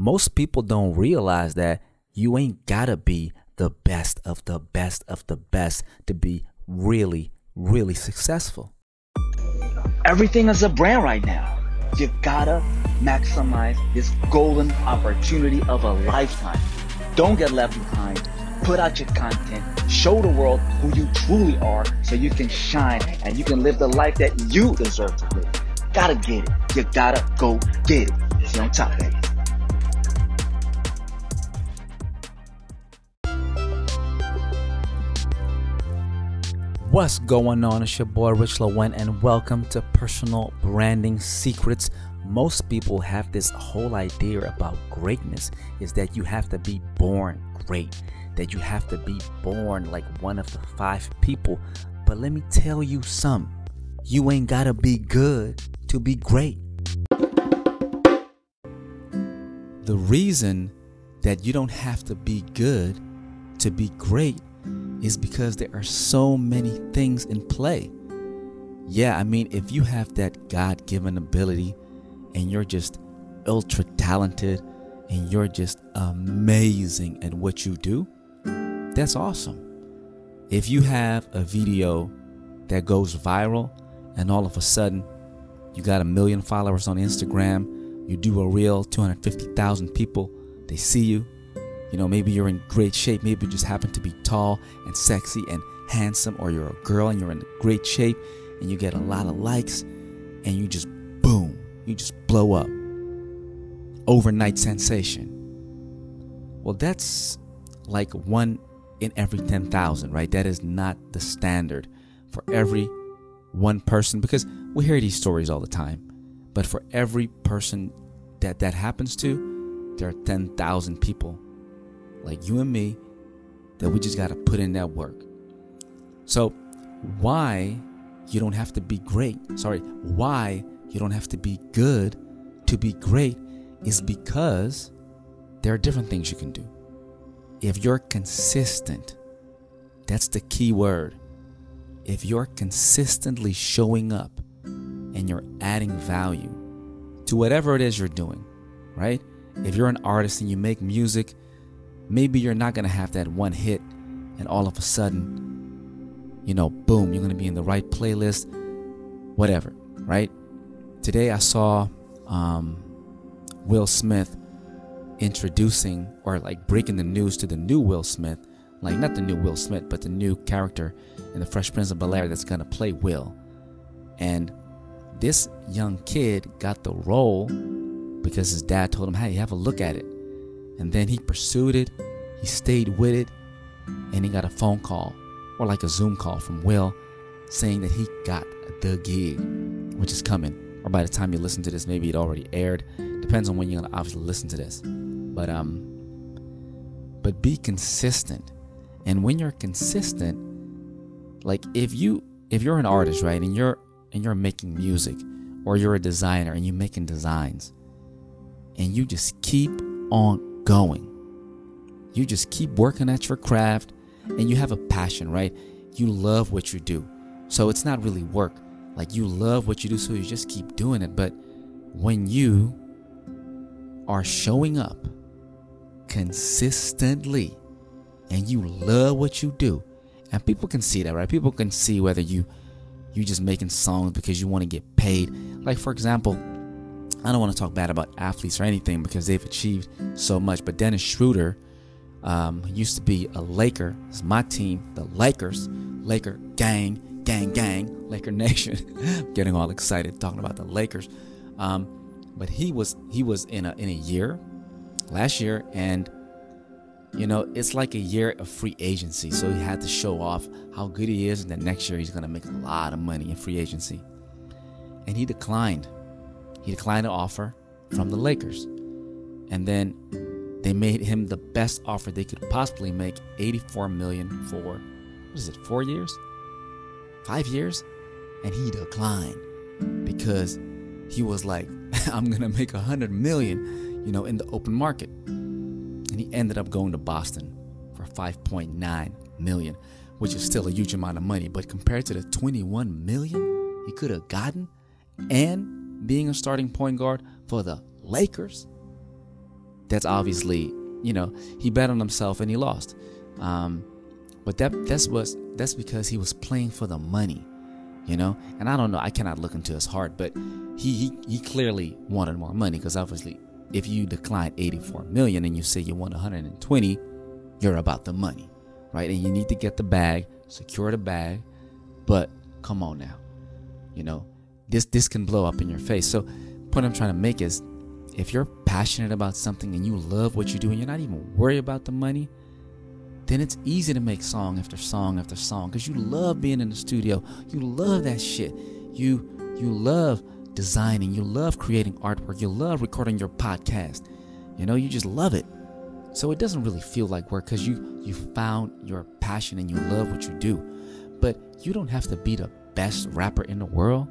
most people don't realize that you ain't gotta be the best of the best of the best to be really, really successful. Everything is a brand right now. You gotta maximize this golden opportunity of a lifetime. Don't get left behind. Put out your content. Show the world who you truly are so you can shine and you can live the life that you deserve to live. Gotta get it. You gotta go get it. See on top, baby. What's going on? It's your boy Rich Lowen, and welcome to Personal Branding Secrets. Most people have this whole idea about greatness is that you have to be born great, that you have to be born like one of the five people. But let me tell you something you ain't gotta be good to be great. The reason that you don't have to be good to be great is because there are so many things in play. Yeah, I mean, if you have that God given ability and you're just ultra talented and you're just amazing at what you do, that's awesome. If you have a video that goes viral and all of a sudden you got a million followers on Instagram, you do a reel, 250,000 people, they see you, you know, maybe you're in great shape. Maybe you just happen to be tall and sexy and handsome, or you're a girl and you're in great shape and you get a lot of likes and you just boom, you just blow up. Overnight sensation. Well, that's like one in every 10,000, right? That is not the standard for every one person because we hear these stories all the time. But for every person that that happens to, there are 10,000 people like you and me that we just got to put in that work. So, why you don't have to be great, sorry, why you don't have to be good to be great is because there are different things you can do. If you're consistent, that's the key word. If you're consistently showing up and you're adding value to whatever it is you're doing, right? If you're an artist and you make music maybe you're not going to have that one hit and all of a sudden, you know, boom, you're going to be in the right playlist, whatever, right? Today I saw um, Will Smith introducing or like breaking the news to the new Will Smith, like not the new Will Smith, but the new character in the Fresh Prince of Bel Air that's going to play Will. And this young kid got the role because his dad told him, hey, have a look at it. And then he pursued it, he stayed with it, and he got a phone call or like a Zoom call from Will saying that he got the gig, which is coming. Or by the time you listen to this, maybe it already aired. Depends on when you're gonna obviously listen to this. But um but be consistent. And when you're consistent, like if you if you're an artist, right, and you're and you're making music, or you're a designer and you're making designs, and you just keep on going. You just keep working at your craft and you have a passion, right? You love what you do. So it's not really work. Like you love what you do, so you just keep doing it. But when you are showing up consistently and you love what you do, and people can see that, right? People can see whether you you're just making songs because you want to get paid. Like for example, I don't want to talk bad about athletes or anything because they've achieved so much. But Dennis Schroeder um, used to be a Laker. It's my team, the Lakers. Laker gang, gang, gang, Laker Nation. getting all excited talking about the Lakers. Um, but he was he was in a in a year last year, and you know it's like a year of free agency. So he had to show off how good he is, and then next year he's gonna make a lot of money in free agency. And he declined he declined an offer from the Lakers. And then they made him the best offer they could possibly make 84 million for what is it, four years? Five years? And he declined because he was like, I'm gonna make a hundred million, you know, in the open market. And he ended up going to Boston for 5.9 million, which is still a huge amount of money. But compared to the 21 million he could have gotten and being a starting point guard for the Lakers, that's obviously, you know, he bet on himself and he lost. Um, but that that's was that's because he was playing for the money, you know. And I don't know, I cannot look into his heart, but he he, he clearly wanted more money because obviously, if you decline 84 million and you say you want 120, you're about the money, right? And you need to get the bag, secure the bag, but come on now, you know, this this can blow up in your face. So, point I'm trying to make is, if you're passionate about something and you love what you do and you're not even worried about the money then it's easy to make song after song after song because you love being in the studio. You love that shit. You you love designing. You love creating artwork. You love recording your podcast. You know, you just love it. So it doesn't really feel like work because you you found your passion and you love what you do. But you don't have to be the best rapper in the world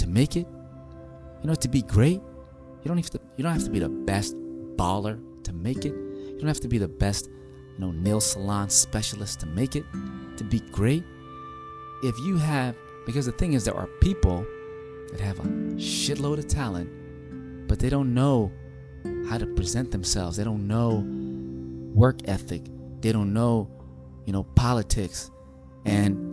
to make it. You know, to be great. You don't have to you don't have to be the best baller to make it. You don't have to be the best no nail salon specialist to make it, to be great. If you have, because the thing is, there are people that have a shitload of talent, but they don't know how to present themselves. They don't know work ethic. They don't know, you know, politics. And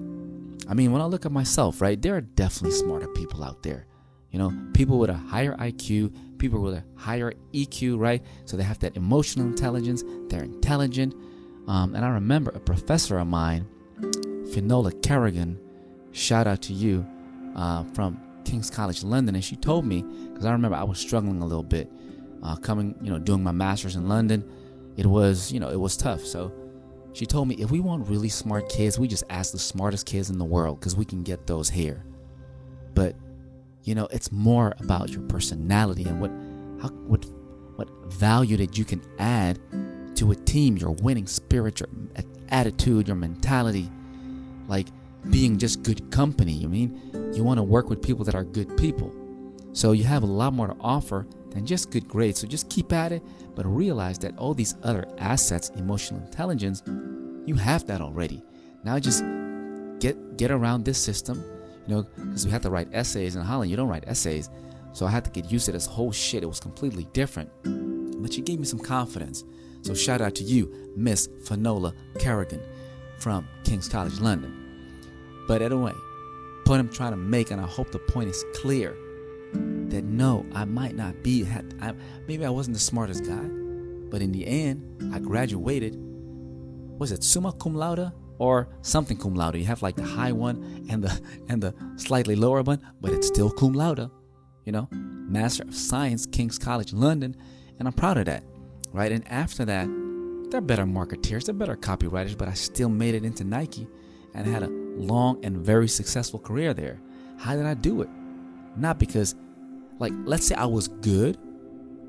I mean, when I look at myself, right, there are definitely smarter people out there. You know, people with a higher IQ, people with a higher EQ, right? So they have that emotional intelligence, they're intelligent, um, and I remember a professor of mine, Finola Kerrigan, shout out to you, uh, from King's College London, and she told me because I remember I was struggling a little bit, uh, coming, you know, doing my master's in London. It was, you know, it was tough. So she told me if we want really smart kids, we just ask the smartest kids in the world because we can get those here. But you know, it's more about your personality and what, how, what, what value that you can add to a team, your winning spirit, your attitude, your mentality, like being just good company. I mean, you want to work with people that are good people. So you have a lot more to offer than just good grades. So just keep at it, but realize that all these other assets, emotional intelligence, you have that already. Now just get get around this system, you know, because we have to write essays in Holland. You don't write essays. So I had to get used to this whole shit. It was completely different. But she gave me some confidence. So shout out to you, Miss Finola Kerrigan from King's College London. But anyway, point I'm trying to make, and I hope the point is clear, that no, I might not be, I, maybe I wasn't the smartest guy, but in the end, I graduated. Was it summa cum laude or something cum laude? You have like the high one and the and the slightly lower one, but it's still cum laude. You know, Master of Science, King's College London, and I'm proud of that right? And after that, they're better marketeers, they're better copywriters, but I still made it into Nike and had a long and very successful career there. How did I do it? Not because, like, let's say I was good,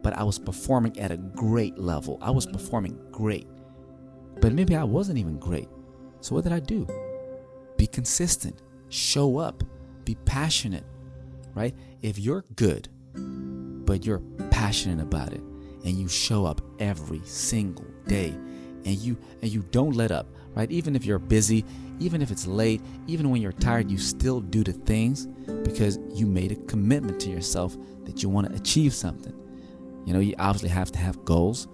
but I was performing at a great level. I was performing great, but maybe I wasn't even great. So, what did I do? Be consistent, show up, be passionate, right? If you're good, but you're passionate about it, and you show up every single day and you and you don't let up right? Even if you're busy even if it's late even when you're tired you still do the things because you made a commitment to yourself that you want to achieve something. You know you obviously have to have goals.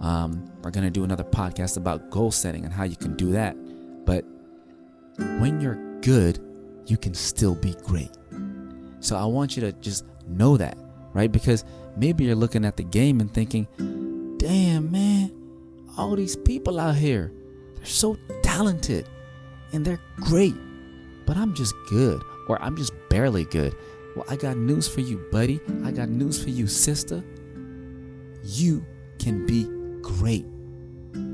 Um, we're to do another podcast about goal setting and how you can do that. But when you're good you can still be great. So i want you to just know that right? Because Maybe you're looking at the game and thinking, damn, man, all these people out here, they're so talented and they're great, but I'm just good or I'm just barely good. Well, I got news for you, buddy. I got news for you, sister. You can be great.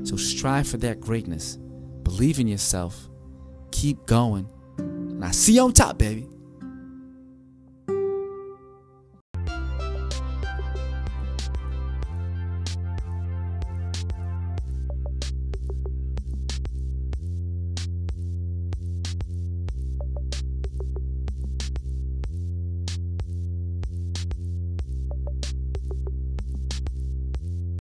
So strive for that greatness. Believe in yourself. Keep going. And I see you on top, baby.